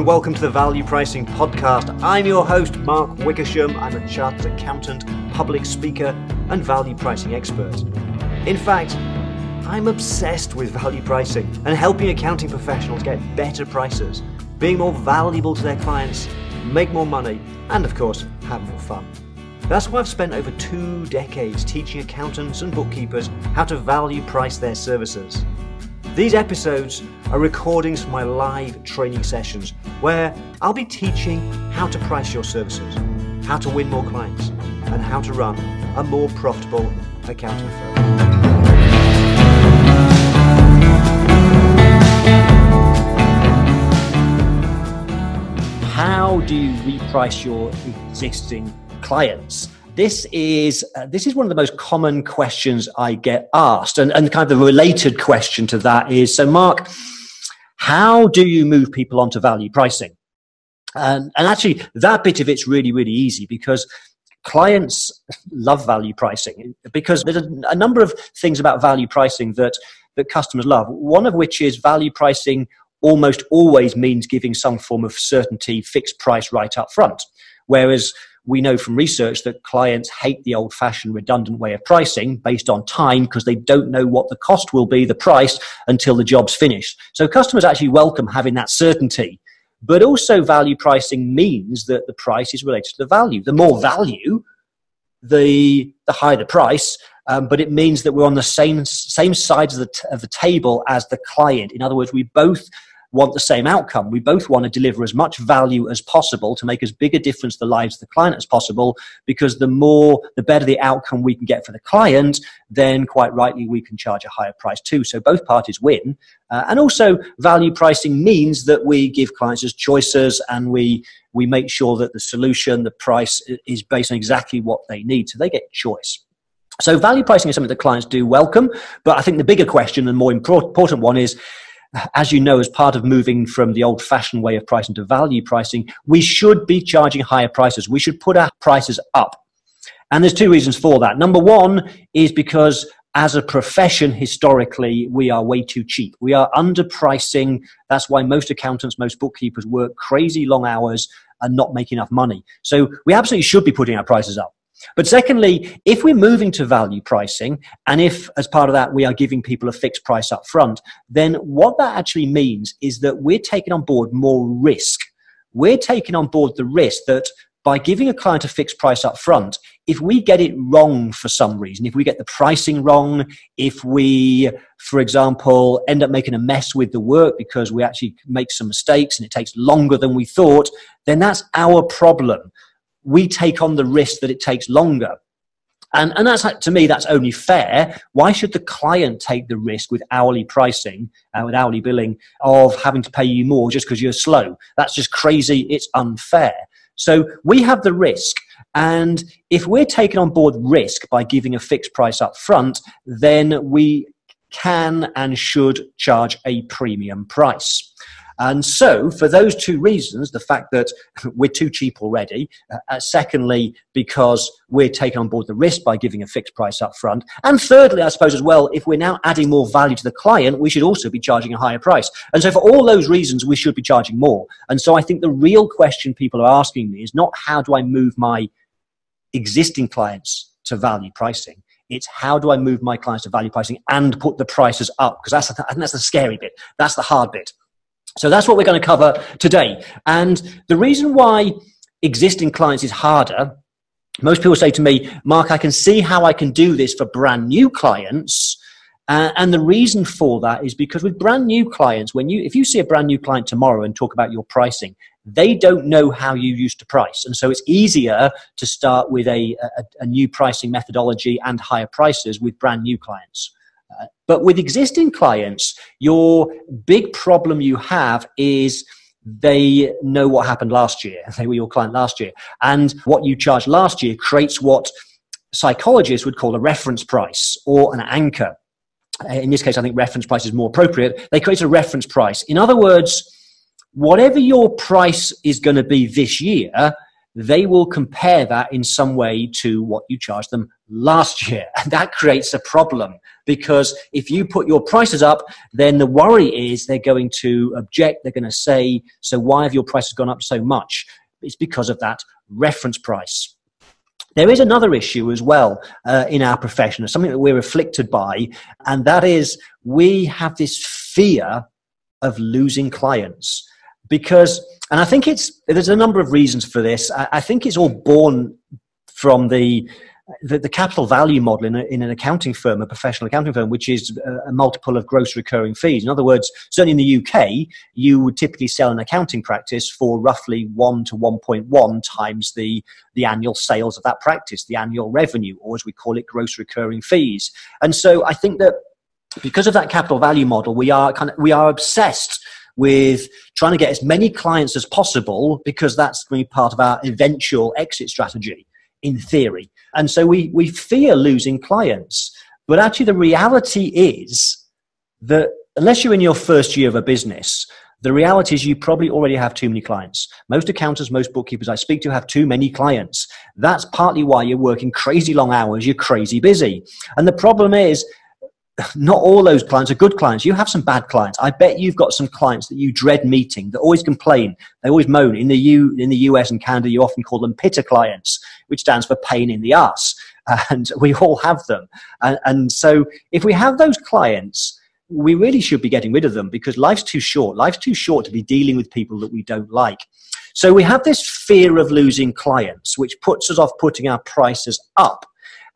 and welcome to the Value Pricing Podcast. I'm your host, Mark Wickersham. I'm a chartered accountant, public speaker, and value pricing expert. In fact, I'm obsessed with value pricing and helping accounting professionals get better prices, being more valuable to their clients, make more money, and of course, have more fun. That's why I've spent over two decades teaching accountants and bookkeepers how to value price their services. These episodes are recordings from my live training sessions where I'll be teaching how to price your services, how to win more clients, and how to run a more profitable accounting firm. How do you reprice your existing clients? This is uh, this is one of the most common questions I get asked, and, and kind of the related question to that is: so, Mark, how do you move people onto value pricing? And, and actually, that bit of it's really, really easy because clients love value pricing because there's a, a number of things about value pricing that that customers love. One of which is value pricing almost always means giving some form of certainty, fixed price right up front. Whereas we know from research that clients hate the old fashioned redundant way of pricing based on time because they don't know what the cost will be, the price, until the job's finished. So customers actually welcome having that certainty. But also, value pricing means that the price is related to the value. The more value, the, the higher the price, um, but it means that we're on the same, same sides of the, t- of the table as the client. In other words, we both want the same outcome. We both want to deliver as much value as possible to make as big a difference to the lives of the client as possible, because the more, the better the outcome we can get for the client, then quite rightly we can charge a higher price too. So both parties win. Uh, and also value pricing means that we give clients as choices and we, we make sure that the solution, the price is based on exactly what they need. So they get choice. So value pricing is something that clients do welcome. But I think the bigger question and more important one is, as you know, as part of moving from the old fashioned way of pricing to value pricing, we should be charging higher prices. We should put our prices up. And there's two reasons for that. Number one is because as a profession, historically, we are way too cheap. We are underpricing. That's why most accountants, most bookkeepers work crazy long hours and not make enough money. So we absolutely should be putting our prices up. But secondly, if we're moving to value pricing, and if as part of that we are giving people a fixed price up front, then what that actually means is that we're taking on board more risk. We're taking on board the risk that by giving a client a fixed price up front, if we get it wrong for some reason, if we get the pricing wrong, if we, for example, end up making a mess with the work because we actually make some mistakes and it takes longer than we thought, then that's our problem we take on the risk that it takes longer. And, and that's to me, that's only fair. Why should the client take the risk with hourly pricing, uh, with hourly billing, of having to pay you more just because you're slow? That's just crazy. It's unfair. So we have the risk. And if we're taking on board risk by giving a fixed price up front, then we can and should charge a premium price. And so, for those two reasons, the fact that we're too cheap already, uh, uh, secondly, because we're taking on board the risk by giving a fixed price up front, and thirdly, I suppose as well, if we're now adding more value to the client, we should also be charging a higher price. And so, for all those reasons, we should be charging more. And so, I think the real question people are asking me is not how do I move my existing clients to value pricing? It's how do I move my clients to value pricing and put the prices up? Because that's, think that's the scary bit. That's the hard bit. So that's what we're going to cover today. And the reason why existing clients is harder, most people say to me, Mark, I can see how I can do this for brand new clients. Uh, and the reason for that is because with brand new clients, when you, if you see a brand new client tomorrow and talk about your pricing, they don't know how you used to price. And so it's easier to start with a, a, a new pricing methodology and higher prices with brand new clients. But with existing clients, your big problem you have is they know what happened last year. They were your client last year. And what you charged last year creates what psychologists would call a reference price or an anchor. In this case, I think reference price is more appropriate. They create a reference price. In other words, whatever your price is going to be this year, they will compare that in some way to what you charged them last year. And that creates a problem because if you put your prices up, then the worry is they're going to object. They're going to say, so why have your prices gone up so much? It's because of that reference price. There is another issue as well uh, in our profession, something that we're afflicted by, and that is we have this fear of losing clients because, and I think it's there's a number of reasons for this. I, I think it's all born from the the, the, capital value model in, a, in, an accounting firm, a professional accounting firm, which is a, a, multiple of gross recurring fees. In other words, certainly in the UK, you would typically sell an accounting practice for roughly 1 to 1.1 times the, the annual sales of that practice, the annual revenue, or as we call it, gross recurring fees. And so I think that because of that capital value model, we are, kind of, we are obsessed with trying to get as many clients as possible because that's going to be part of our eventual exit strategy in theory. And so we, we fear losing clients. But actually, the reality is that unless you're in your first year of a business, the reality is you probably already have too many clients. Most accountants, most bookkeepers I speak to have too many clients. That's partly why you're working crazy long hours, you're crazy busy. And the problem is not all those clients are good clients. You have some bad clients. I bet you've got some clients that you dread meeting, that always complain, they always moan. In the U, in the US and Canada, you often call them pitter clients, which stands for pain in the ass. And we all have them. And, and so if we have those clients, we really should be getting rid of them because life's too short. Life's too short to be dealing with people that we don't like. So we have this fear of losing clients, which puts us off putting our prices up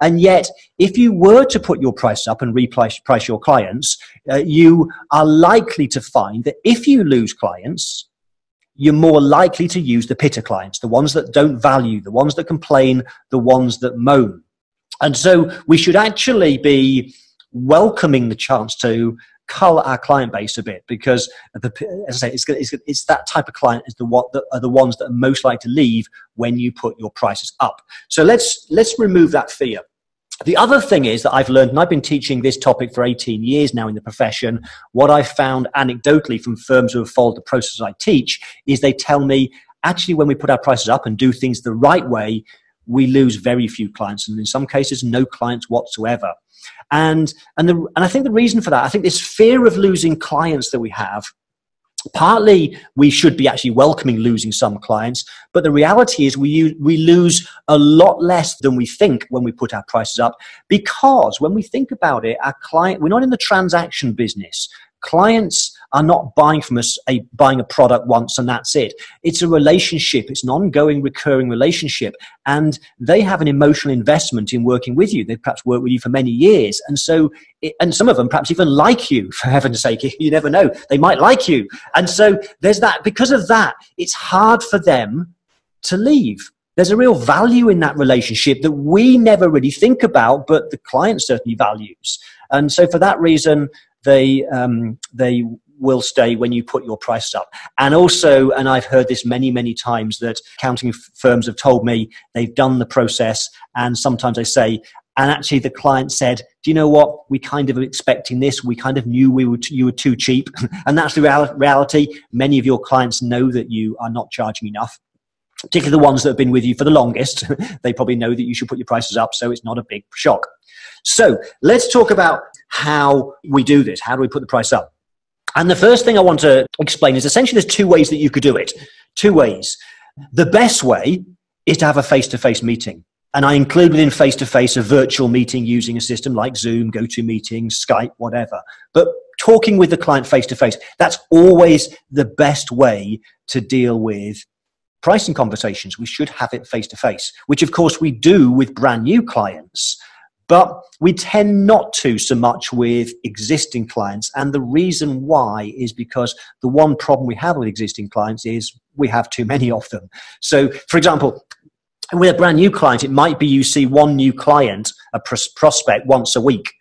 and yet, if you were to put your price up and reprice price your clients, uh, you are likely to find that if you lose clients, you're more likely to use the pitter clients, the ones that don't value, the ones that complain, the ones that moan. And so we should actually be welcoming the chance to cull our client base a bit because, the, as I say, it's, it's, it's, that type of client is the what that are the ones that are most likely to leave when you put your prices up. So let's let's remove that fear. The other thing is that I've learned, and I've been teaching this topic for 18 years now in the profession. What I've found anecdotally from firms who have followed the process I teach is they tell me actually, when we put our prices up and do things the right way, we lose very few clients, and in some cases, no clients whatsoever. And, and, the, and I think the reason for that, I think this fear of losing clients that we have partly we should be actually welcoming losing some clients but the reality is we we lose a lot less than we think when we put our prices up because when we think about it our client we're not in the transaction business clients are not buying from us a buying a product once and that's it. It's a relationship. It's an ongoing, recurring relationship, and they have an emotional investment in working with you. They've perhaps work with you for many years, and so it, and some of them perhaps even like you. For heaven's sake, you never know. They might like you, and so there's that. Because of that, it's hard for them to leave there's a real value in that relationship that we never really think about, but the client certainly values. And so, for that reason, they um, they will stay when you put your prices up. And also, and I've heard this many, many times that accounting firms have told me they've done the process, and sometimes they say, and actually the client said, "Do you know what? We kind of expecting this. We kind of knew we were t- you were too cheap." and that's the real- reality. Many of your clients know that you are not charging enough. Particularly the ones that have been with you for the longest, they probably know that you should put your prices up, so it's not a big shock. So let's talk about how we do this. How do we put the price up? And the first thing I want to explain is essentially there's two ways that you could do it. Two ways. The best way is to have a face to face meeting. And I include within face to face a virtual meeting using a system like Zoom, GoToMeeting, Skype, whatever. But talking with the client face to face, that's always the best way to deal with pricing conversations. We should have it face to face, which of course we do with brand new clients. But we tend not to so much with existing clients. And the reason why is because the one problem we have with existing clients is we have too many of them. So, for example, with a brand new client, it might be you see one new client, a prospect, once a week.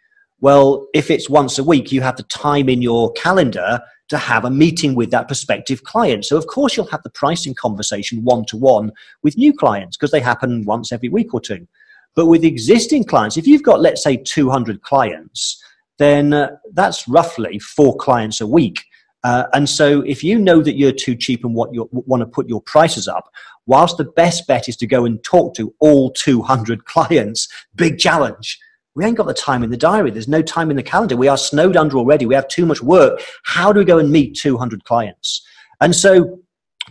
Well, if it's once a week, you have the time in your calendar to have a meeting with that prospective client. So, of course, you'll have the pricing conversation one to one with new clients because they happen once every week or two. But with existing clients, if you've got, let's say, 200 clients, then uh, that's roughly four clients a week. Uh, and so if you know that you're too cheap and what you want to put your prices up, whilst the best bet is to go and talk to all 200 clients, big challenge. We ain't got the time in the diary. There's no time in the calendar. We are snowed under already. We have too much work. How do we go and meet 200 clients? And so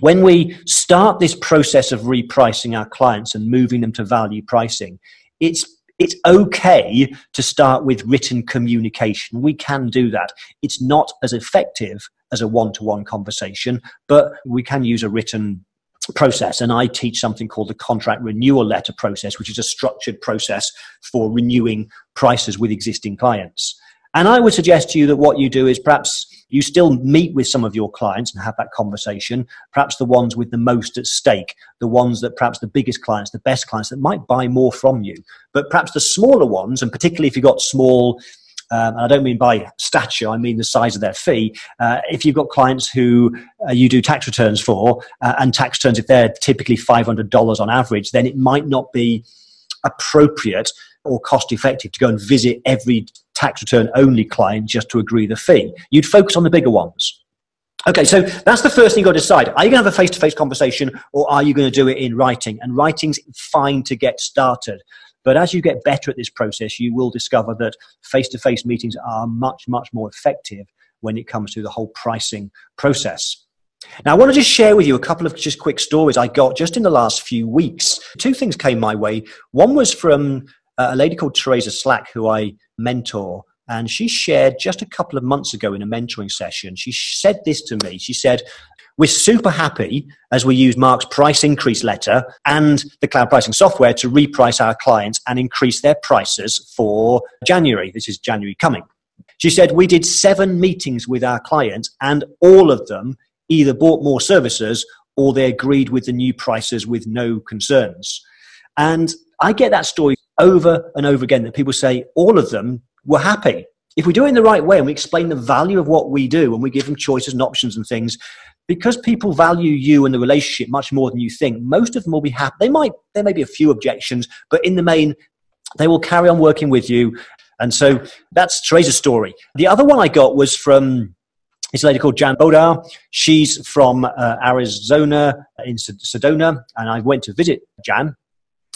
when we start this process of repricing our clients and moving them to value pricing, it's it's okay to start with written communication. We can do that. It's not as effective as a one to one conversation, but we can use a written process. And I teach something called the contract renewal letter process, which is a structured process for renewing prices with existing clients. And I would suggest to you that what you do is perhaps you still meet with some of your clients and have that conversation, perhaps the ones with the most at stake, the ones that perhaps the biggest clients, the best clients that might buy more from you. But perhaps the smaller ones, and particularly if you've got small, um, and I don't mean by stature, I mean the size of their fee. Uh, if you've got clients who uh, you do tax returns for, uh, and tax returns, if they're typically $500 on average, then it might not be appropriate or cost effective to go and visit every tax return only client just to agree the fee. You'd focus on the bigger ones. Okay, so that's the first thing you've got to decide. Are you going to have a face to face conversation or are you going to do it in writing? And writing's fine to get started. But as you get better at this process, you will discover that face to face meetings are much, much more effective when it comes to the whole pricing process. Now, I want to just share with you a couple of just quick stories I got just in the last few weeks. Two things came my way. One was from a lady called Teresa Slack, who I mentor, and she shared just a couple of months ago in a mentoring session. She said this to me. She said, We're super happy as we use Mark's price increase letter and the cloud pricing software to reprice our clients and increase their prices for January. This is January coming. She said, We did seven meetings with our clients, and all of them either bought more services or they agreed with the new prices with no concerns. And I get that story over and over again that people say all of them were happy. If we do it in the right way and we explain the value of what we do and we give them choices and options and things, because people value you and the relationship much more than you think, most of them will be happy. They might, there may be a few objections, but in the main, they will carry on working with you. And so that's Teresa's story. The other one I got was from this lady called Jan Bodar. She's from uh, Arizona in Sedona, and I went to visit Jan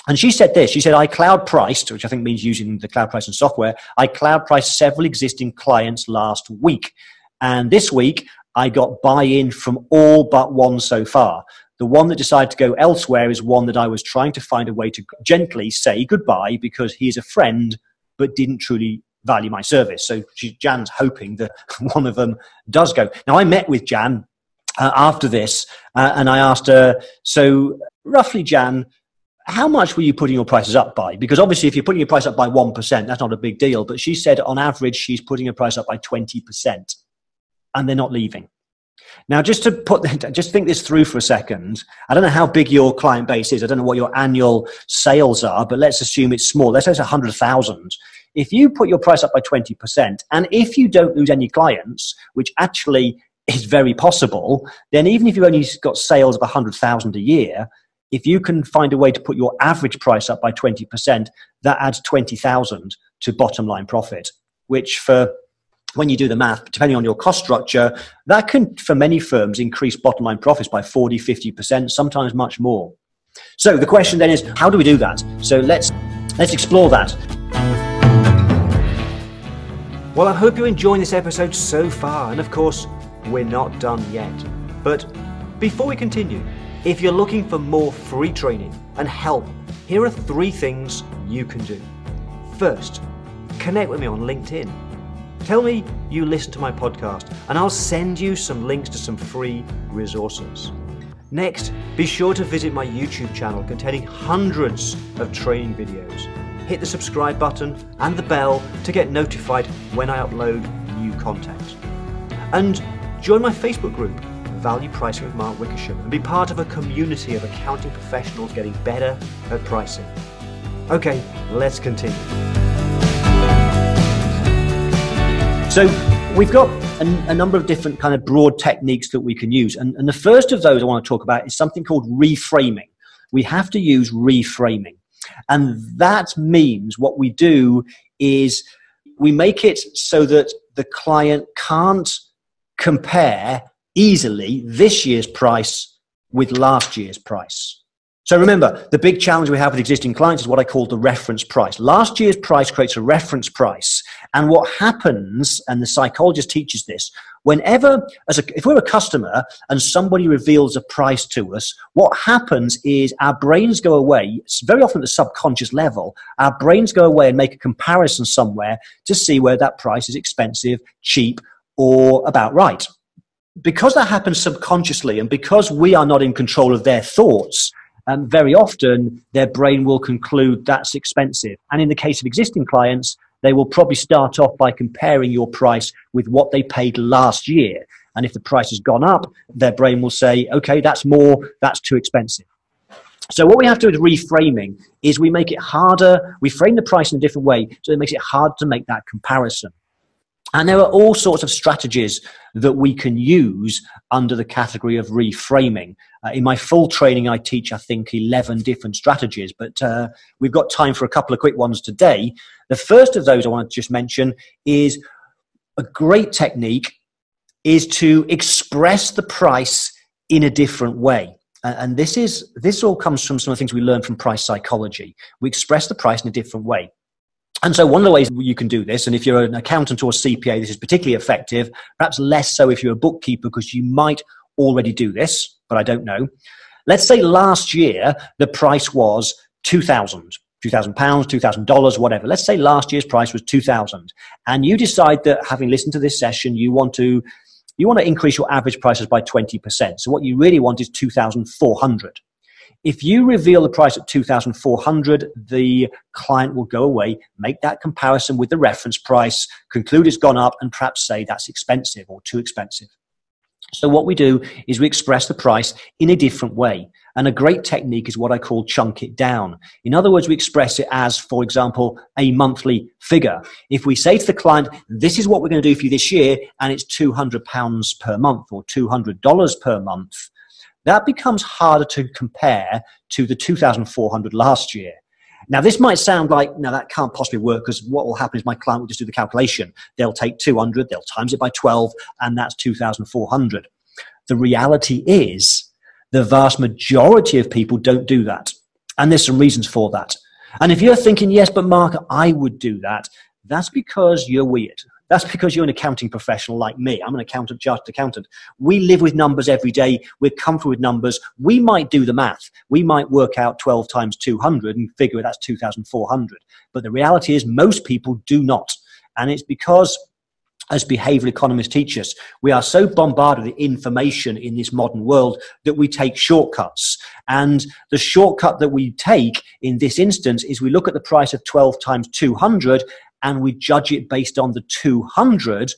and she said this, she said, I cloud priced, which I think means using the cloud pricing software, I cloud priced several existing clients last week. And this week, I got buy in from all but one so far. The one that decided to go elsewhere is one that I was trying to find a way to gently say goodbye because he is a friend but didn't truly value my service. So she, Jan's hoping that one of them does go. Now, I met with Jan uh, after this uh, and I asked her, so roughly, Jan, how much were you putting your prices up by? Because obviously, if you're putting your price up by 1%, that's not a big deal. But she said on average, she's putting her price up by 20%, and they're not leaving. Now, just to put, just think this through for a second. I don't know how big your client base is. I don't know what your annual sales are, but let's assume it's small. Let's say it's 100,000. If you put your price up by 20%, and if you don't lose any clients, which actually is very possible, then even if you've only got sales of 100,000 a year, if you can find a way to put your average price up by 20%, that adds 20,000 to bottom line profit, which for when you do the math, depending on your cost structure, that can, for many firms, increase bottom line profits by 40, 50%, sometimes much more. So the question then is, how do we do that? So let's, let's explore that. Well, I hope you're enjoying this episode so far. And of course, we're not done yet. But before we continue, if you're looking for more free training and help, here are three things you can do. First, connect with me on LinkedIn. Tell me you listen to my podcast, and I'll send you some links to some free resources. Next, be sure to visit my YouTube channel containing hundreds of training videos. Hit the subscribe button and the bell to get notified when I upload new content. And join my Facebook group value pricing with Mark Wickersham and be part of a community of accounting professionals getting better at pricing. Okay, let's continue. So we've got a, a, number of different kind of broad techniques that we can use. And, and the first of those I want to talk about is something called reframing. We have to use reframing. And that means what we do is we make it so that the client can't compare easily this year's price with last year's price. So remember, the big challenge we have with existing clients is what I call the reference price. Last year's price creates a reference price. And what happens, and the psychologist teaches this, whenever, as a, if we're a customer and somebody reveals a price to us, what happens is our brains go away, it's very often at the subconscious level, our brains go away and make a comparison somewhere to see where that price is expensive, cheap, or about right. Because that happens subconsciously and because we are not in control of their thoughts, um, very often their brain will conclude that's expensive. And in the case of existing clients, they will probably start off by comparing your price with what they paid last year. And if the price has gone up, their brain will say, okay, that's more, that's too expensive. So what we have to do with reframing is we make it harder, we frame the price in a different way, so it makes it hard to make that comparison. And there are all sorts of strategies that we can use under the category of reframing. Uh, in my full training, I teach, I think, 11 different strategies, but uh, we've got time for a couple of quick ones today. The first of those I want to just mention is a great technique is to express the price in a different way. And this is this all comes from some of the things we learn from price psychology. We express the price in a different way. And so, one of the ways you can do this, and if you're an accountant or a CPA, this is particularly effective, perhaps less so if you're a bookkeeper, because you might already do this, but I don't know. Let's say last year the price was 2000 2000 pounds, $2,000, whatever. Let's say last year's price was 2000 and you decide that having listened to this session, you want to you want to increase your average prices by 20%. So what you really want is 2400. If you reveal the price at 2,400, the client will go away, make that comparison with the reference price, conclude it's gone up, and perhaps say that's expensive or too expensive. So what we do is we express the price in a different way. And a great technique is what I call chunk it down. In other words, we express it as, for example, a monthly figure. If we say to the client, this is what we're going to do for you this year, and it's £200 per month or $200 per month, that becomes harder to compare to the 2,400 last year. Now, this might sound like, no, that can't possibly work because what will happen is my client will just do the calculation. They'll take 200, they'll times it by 12, and that's 2,400. The reality is the vast majority of people don't do that. And there's some reasons for that. And if you're thinking, yes, but Mark, I would do that, that's because you're weird. That's because you're an accounting professional like me. I'm an accountant, chartered accountant. We live with numbers every day. We're comfortable with numbers. We might do the math. We might work out 12 times 200 and figure that's 2,400. But the reality is most people do not. And it's because as behavioral economists teach us, we are so bombarded with information in this modern world that we take shortcuts. And the shortcut that we take in this instance is we look at the price of 12 times 200 and we judge it based on the 200,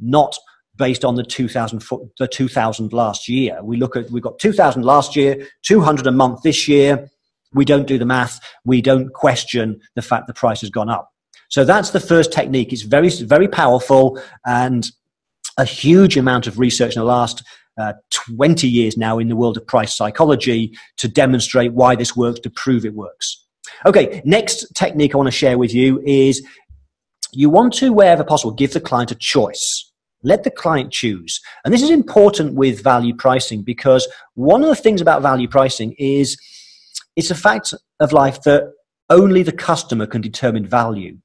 not based on the 2000 the 2000 last year. We look at we've got 2000 last year, 200 a month this year. We don't do the math. We don't question the fact the price has gone up. So that's the first technique. It's very very powerful and a huge amount of research in the last uh, 20 years now in the world of price psychology to demonstrate why this works, to prove it works. Okay, next technique I want to share with you is you want to, wherever possible, give the client a choice. Let the client choose. And this is important with value pricing because one of the things about value pricing is it's a fact of life that only the customer can determine value.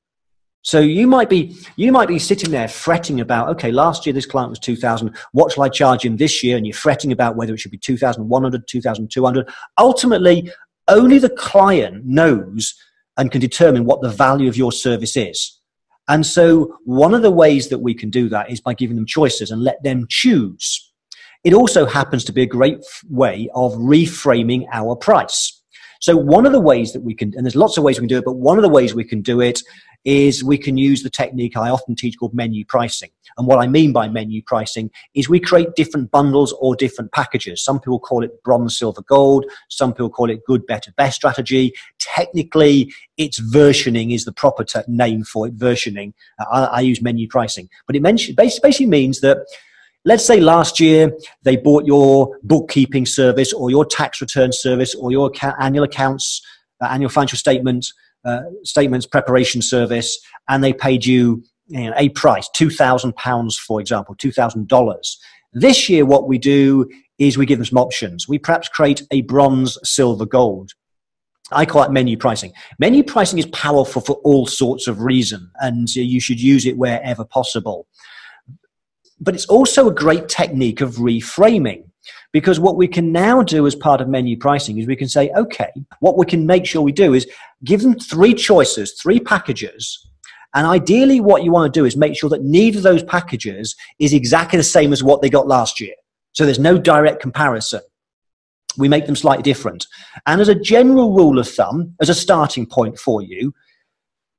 So you might be you might be sitting there fretting about okay last year this client was 2000 what shall I charge him this year and you're fretting about whether it should be 2100 2200 ultimately only the client knows and can determine what the value of your service is and so, one of the ways that we can do that is by giving them choices and let them choose. It also happens to be a great way of reframing our price. So, one of the ways that we can, and there's lots of ways we can do it, but one of the ways we can do it is we can use the technique I often teach called menu pricing. And what I mean by menu pricing is we create different bundles or different packages. Some people call it bronze, silver, gold. Some people call it good, better, best strategy. Technically, it's versioning is the proper te- name for it, versioning. I, I use menu pricing. But it basically means that let's say last year they bought your bookkeeping service or your tax return service or your annual accounts, uh, annual financial statement uh, statements preparation service and they paid you you know, a price, £2,000, for example, $2,000. This year, what we do is we give them some options. We perhaps create a bronze, silver, gold. I call it menu pricing. Menu pricing is powerful for all sorts of reasons, and you should use it wherever possible. But it's also a great technique of reframing. Because what we can now do as part of menu pricing is we can say, okay, what we can make sure we do is give them three choices, three packages. And ideally, what you want to do is make sure that neither of those packages is exactly the same as what they got last year. So there's no direct comparison. We make them slightly different. And as a general rule of thumb, as a starting point for you,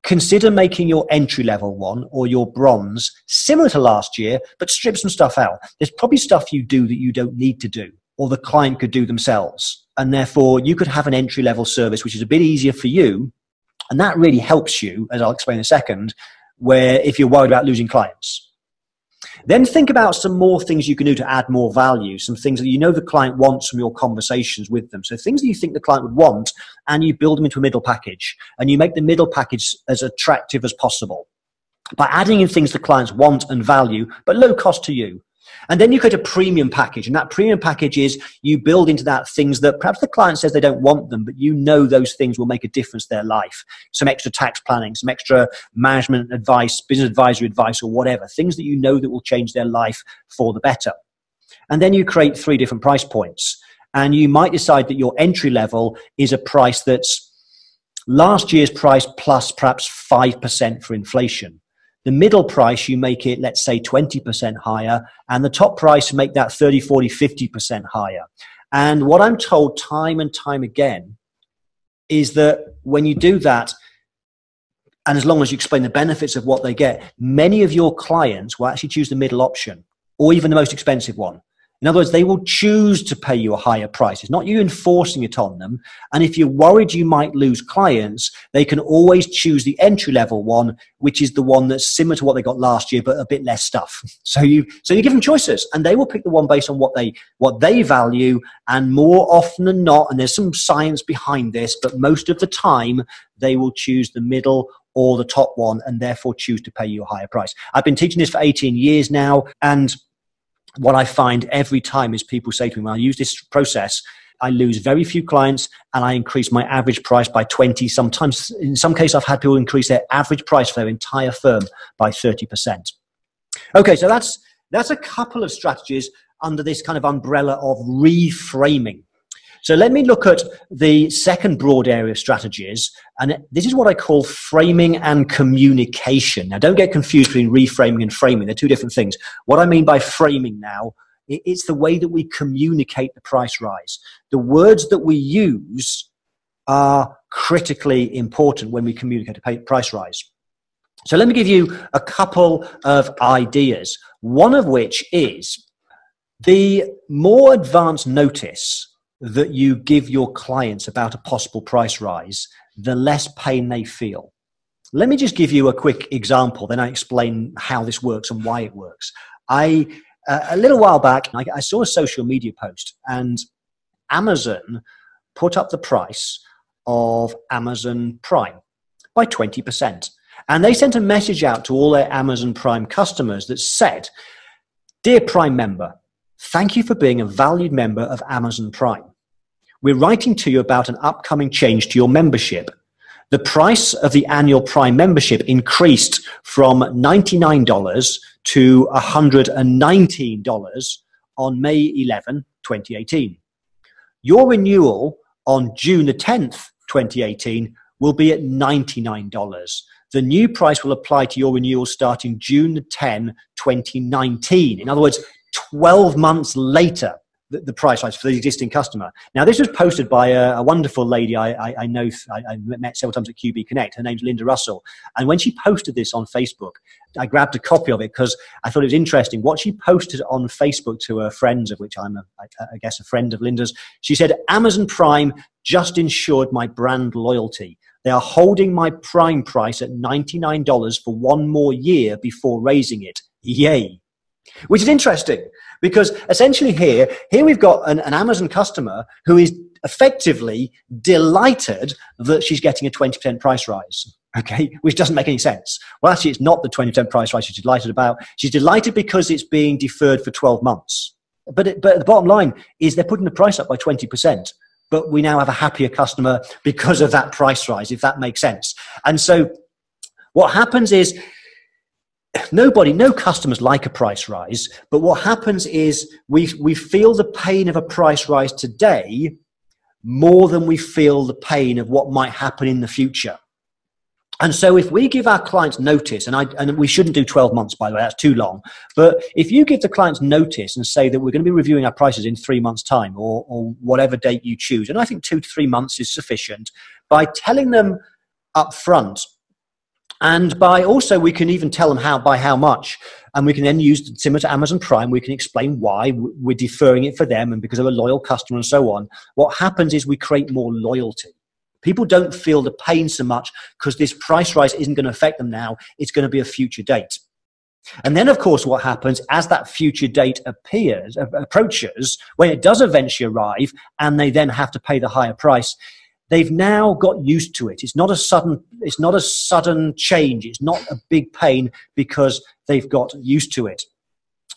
consider making your entry level one or your bronze similar to last year, but strip some stuff out. There's probably stuff you do that you don't need to do or the client could do themselves. And therefore, you could have an entry level service which is a bit easier for you. And that really helps you, as I'll explain in a second, where if you're worried about losing clients. Then think about some more things you can do to add more value, some things that you know the client wants from your conversations with them. So things that you think the client would want, and you build them into a middle package, and you make the middle package as attractive as possible by adding in things the clients want and value, but low cost to you. And then you create a premium package. And that premium package is you build into that things that perhaps the client says they don't want them, but you know those things will make a difference to their life. Some extra tax planning, some extra management advice, business advisory advice, or whatever. Things that you know that will change their life for the better. And then you create three different price points. And you might decide that your entry level is a price that's last year's price plus perhaps 5% for inflation. The middle price, you make it, let's say, 20% higher, and the top price, make that 30, 40, 50% higher. And what I'm told time and time again is that when you do that, and as long as you explain the benefits of what they get, many of your clients will actually choose the middle option or even the most expensive one. In other words, they will choose to pay you a higher price. It's not you enforcing it on them. And if you're worried you might lose clients, they can always choose the entry level one, which is the one that's similar to what they got last year, but a bit less stuff. So you, so you give them choices and they will pick the one based on what they, what they value. And more often than not, and there's some science behind this, but most of the time they will choose the middle or the top one and therefore choose to pay you a higher price. I've been teaching this for 18 years now and what I find every time is people say to me, when I use this process, I lose very few clients and I increase my average price by 20. Sometimes, in some cases, I've had people increase their average price for their entire firm by 30%. Okay, so that's, that's a couple of strategies under this kind of umbrella of reframing. So let me look at the second broad area of strategies, and this is what I call framing and communication. Now, don't get confused between reframing and framing, they're two different things. What I mean by framing now, it's the way that we communicate the price rise. The words that we use are critically important when we communicate a price rise. So let me give you a couple of ideas. One of which is the more advanced notice that you give your clients about a possible price rise, the less pain they feel. Let me just give you a quick example, then I explain how this works and why it works. I uh, a little while back, I, I saw a social media post, and Amazon put up the price of Amazon Prime by 20%. And they sent a message out to all their Amazon Prime customers that said, Dear Prime member, Thank you for being a valued member of Amazon Prime. We're writing to you about an upcoming change to your membership. The price of the annual Prime membership increased from $99 to $119 on May 11, 2018. Your renewal on June the 10th, 2018 will be at $99. The new price will apply to your renewal starting June 10, 2019. In other words, 12 months later the, the, price rise for the existing customer. Now, this was posted by a, a wonderful lady I, I, I know, I, I, met several times at QB Connect. Her name's Linda Russell. And when she posted this on Facebook, I grabbed a copy of it because I thought it was interesting. What she posted on Facebook to her friends, of which I'm, I guess, a friend of Linda's, she said, Amazon Prime just ensured my brand loyalty. They are holding my Prime price at $99 for one more year before raising it. Yay which is interesting because essentially here, here we've got an, an Amazon customer who is effectively delighted that she's getting a 20% price rise. okay, which doesn't make any sense. Well, actually, it's not the 20% price rise she's delighted about. She's delighted because it's being deferred for 12 months. But, it, but the bottom line is they're putting the price up by 20%. But we now have a happier customer because of that price rise, if that makes sense. And so what happens is nobody, no customers like a price rise. But what happens is we, we feel the pain of a price rise today more than we feel the pain of what might happen in the future. And so if we give our clients notice, and, I, and we shouldn't do 12 months, by the way, that's too long. But if you give the clients notice and say that we're going to be reviewing our prices in three months' time or, or whatever date you choose, and I think two to three months is sufficient, by telling them up front, and by also we can even tell them how by how much, and we can then use similar to Amazon Prime, we can explain why we're deferring it for them and because of a loyal customer and so on. What happens is we create more loyalty. People don't feel the pain so much because this price rise isn't going to affect them now. It's going to be a future date. And then, of course, what happens as that future date appears, approaches, when it does eventually arrive and they then have to pay the higher price, they've now got used to it. It's not a sudden, it's not a sudden change. It's not a big pain because they've got used to it.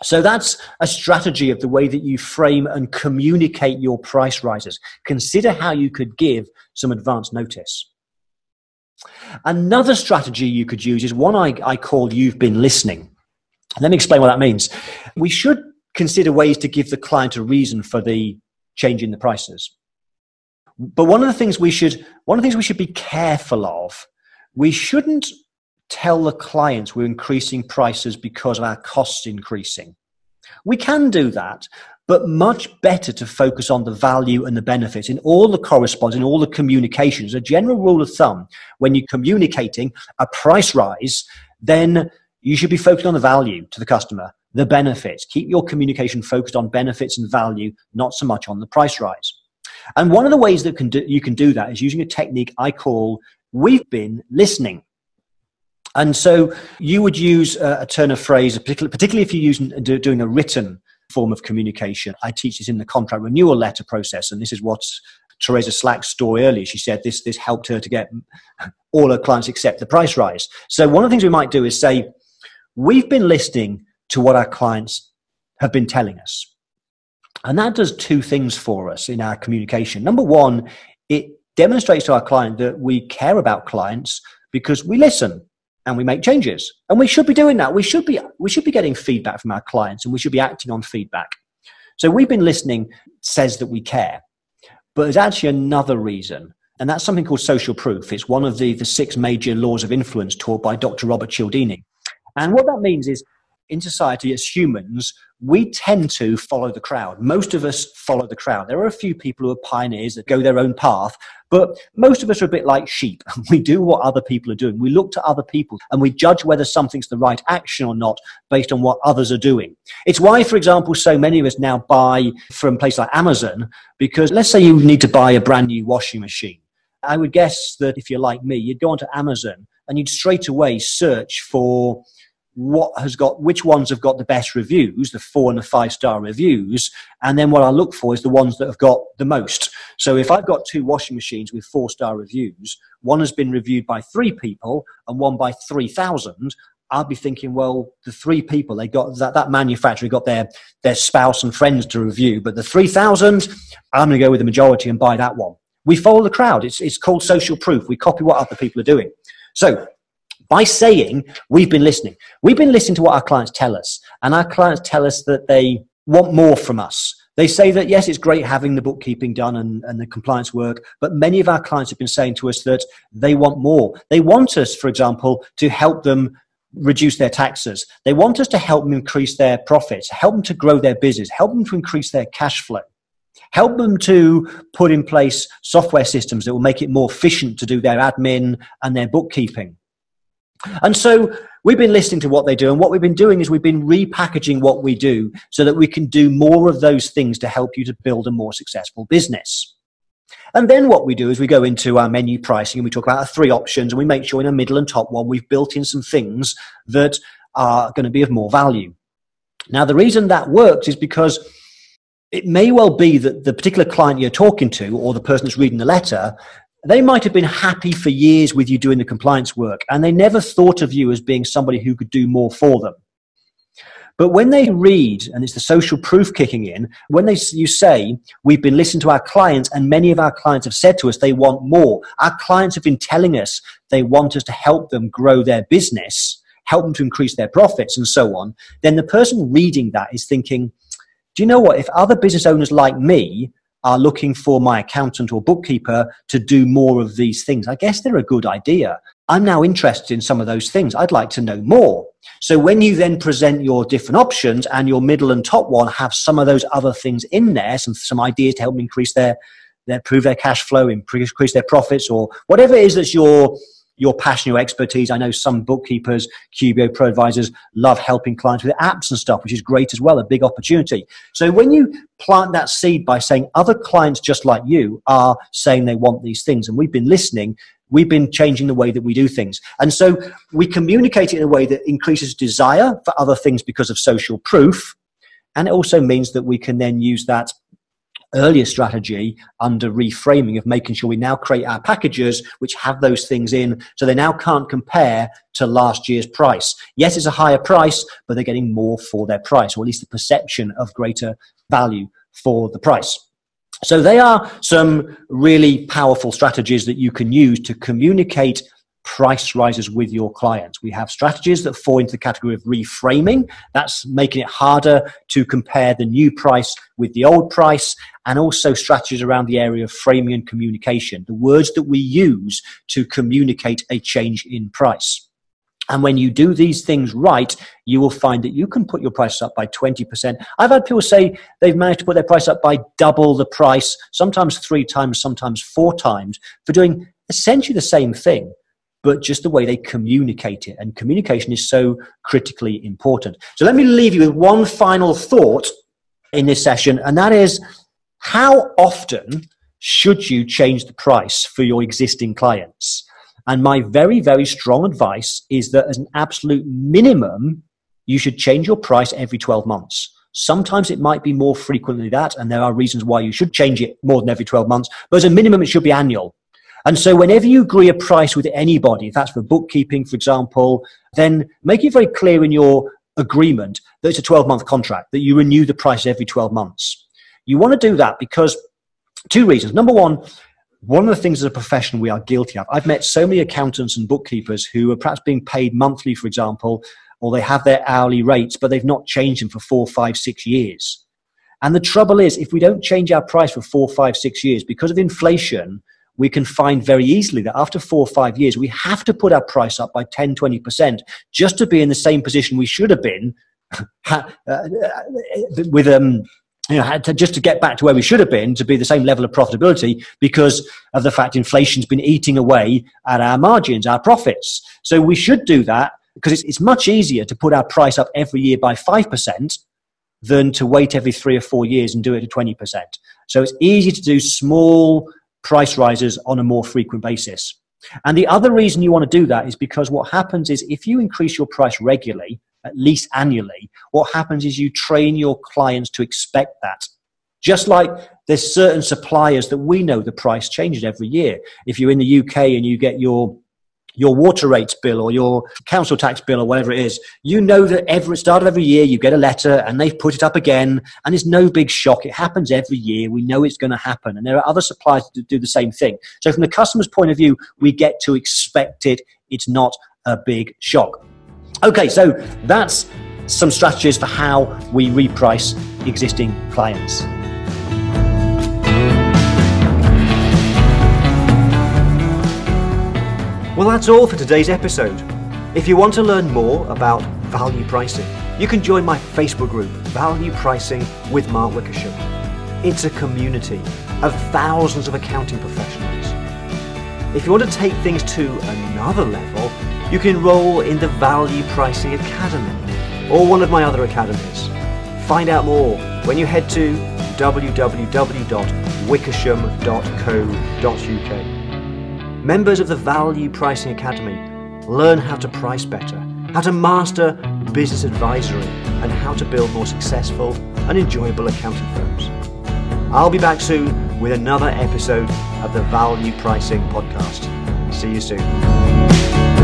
So that's a strategy of the way that you frame and communicate your price rises. Consider how you could give some advance notice. Another strategy you could use is one I, I call you've been listening. Let me explain what that means. We should consider ways to give the client a reason for the change in the prices. But one of the things we should one of the things we should be careful of, we shouldn't tell the clients we're increasing prices because of our costs increasing. We can do that, but much better to focus on the value and the benefits in all the correspondence, in all the communications. A general rule of thumb, when you're communicating a price rise, then you should be focused on the value to the customer, the benefits. Keep your communication focused on benefits and value, not so much on the price rise. And one of the ways that can do, you can do that is using a technique I call we've been listening. And so you would use a, a turn of phrase, particularly, if you're using, do, doing a written form of communication. I teach this in the contract renewal letter process, and this is what Teresa Slack's story earlier. She said this, this helped her to get all her clients accept the price rise. So one of the things we might do is say, we've been listening to what our clients have been telling us. And that does two things for us in our communication. Number one, it demonstrates to our client that we care about clients because we listen and we make changes. And we should be doing that. We should be, we should be getting feedback from our clients and we should be acting on feedback. So we've been listening says that we care. But there's actually another reason, and that's something called social proof. It's one of the, the six major laws of influence taught by Dr. Robert Cialdini. And what that means is in society as humans, we tend to follow the crowd. Most of us follow the crowd. There are a few people who are pioneers that go their own path, but most of us are a bit like sheep. We do what other people are doing. We look to other people and we judge whether something's the right action or not based on what others are doing. It's why, for example, so many of us now buy from places like Amazon, because let's say you need to buy a brand new washing machine. I would guess that if you're like me, you'd go onto Amazon and you'd straight away search for what has got which ones have got the best reviews the four and the five star reviews and then what i look for is the ones that have got the most. So if i've got two washing machines with four star reviews one has been reviewed by three people and one by 3000 i'll be thinking well the three people they got that, that manufacturer got their their spouse and friends to review but the 3000 i'm going to go with the majority and buy that one. We follow the crowd. It's, it's called social proof. We copy what other people are doing. So by saying we've been listening. We've been listening to what our clients tell us, and our clients tell us that they want more from us. They say that, yes, it's great having the bookkeeping done and, and the compliance work, but many of our clients have been saying to us that they want more. They want us, for example, to help them reduce their taxes. They want us to help them increase their profits, help them to grow their business, help them to increase their cash flow. Help them to put in place software systems that will make it more efficient to do their admin and their bookkeeping. And so we've been listening to what they do, and what we've been doing is we've been repackaging what we do so that we can do more of those things to help you to build a more successful business. And then what we do is we go into our menu pricing and we talk about our three options and we make sure in the middle and top one we've built in some things that are going to be of more value. Now, the reason that works is because it may well be that the particular client you're talking to or the person that's reading the letter they might have been happy for years with you doing the compliance work and they never thought of you as being somebody who could do more for them. But when they read, and it's the social proof kicking in, when they, you say, we've been listening to our clients, and many of our clients have said to us they want more, our clients have been telling us they want us to help them grow their business, help them to increase their profits, and so on, then the person reading that is thinking, do you know what? If other business owners like me are looking for my accountant or bookkeeper to do more of these things. I guess they're a good idea. I'm now interested in some of those things. I'd like to know more. So when you then present your different options and your middle and top one have some of those other things in there, some, some ideas to help them increase their, their, improve their cash flow, increase their profits or whatever it is that's your, your passion, your expertise. I know some bookkeepers, QBO pro advisors love helping clients with apps and stuff, which is great as well, a big opportunity. So when you plant that seed by saying other clients just like you are saying they want these things, and we've been listening, we've been changing the way that we do things. And so we communicate it in a way that increases desire for other things because of social proof. And it also means that we can then use that earlier strategy under reframing of making sure we now create our packages which have those things in so they now can't compare to last year's price. Yes, it's a higher price, but they're getting more for their price, or at least the perception of greater value for the price. So they are some really powerful strategies that you can use to communicate price rises with your clients. We have strategies that fall into the category of reframing. That's making it harder to compare the new price with the old price and also strategies around the area of framing and communication, the words that we use to communicate a change in price. And when you do these things right, you will find that you can put your price up by 20%. I've had people say they've managed to put their price up by double the price, sometimes three times, sometimes four times, for doing essentially the same thing but just the way they communicate it. And communication is so critically important. So let me leave you with one final thought in this session, and that is how often should you change the price for your existing clients? And my very, very strong advice is that as an absolute minimum, you should change your price every 12 months. Sometimes it might be more frequently that, and there are reasons why you should change it more than every 12 months, but as a minimum, it should be annual. And so whenever you agree a price with anybody, if that's for bookkeeping, for example, then make it very clear in your agreement that it's a 12 month contract, that you renew the price every 12 months. You want to do that because two reasons. Number one, one of the things as a profession we are guilty of. I've met so many accountants and bookkeepers who are perhaps being paid monthly, for example, or they have their hourly rates, but they've not changed them for four, five, six years. And the trouble is, if we don't change our price for four, five, six years, because of inflation, we can find very easily that after four or five years, we have to put our price up by 10, 20% just to be in the same position we should have been uh, with, um, you know, to, just to get back to where we should have been to be the same level of profitability because of the fact inflation's been eating away at our margins, our profits. So we should do that because it's, it's much easier to put our price up every year by 5% than to wait every three or four years and do it at 20%. So it's easy to do small price rises on a more frequent basis. And the other reason you want to do that is because what happens is if you increase your price regularly, at least annually, what happens is you train your clients to expect that. Just like there's certain suppliers that we know the price changes every year. If you're in the UK and you get your your water rates bill or your council tax bill or whatever it is, you know that every start of every year you get a letter and they've put it up again and it's no big shock. It happens every year. We know it's going to happen. And there are other suppliers that do the same thing. So from the customer's point of view, we get to expect it. It's not a big shock. Okay, so that's some strategies for how we reprice existing clients. Well, that's all for today's episode. If you want to learn more about value pricing, you can join my Facebook group, Value Pricing with Mark Wickersham. It's a community of thousands of accounting professionals. If you want to take things to another level, you can enroll in the Value Pricing Academy or one of my other academies. Find out more when you head to www.wickersham.co.uk. Members of the Value Pricing Academy learn how to price better, how to master business advisory, and how to build more successful and enjoyable accounting firms. I'll be back soon with another episode of the Value Pricing Podcast. See you soon.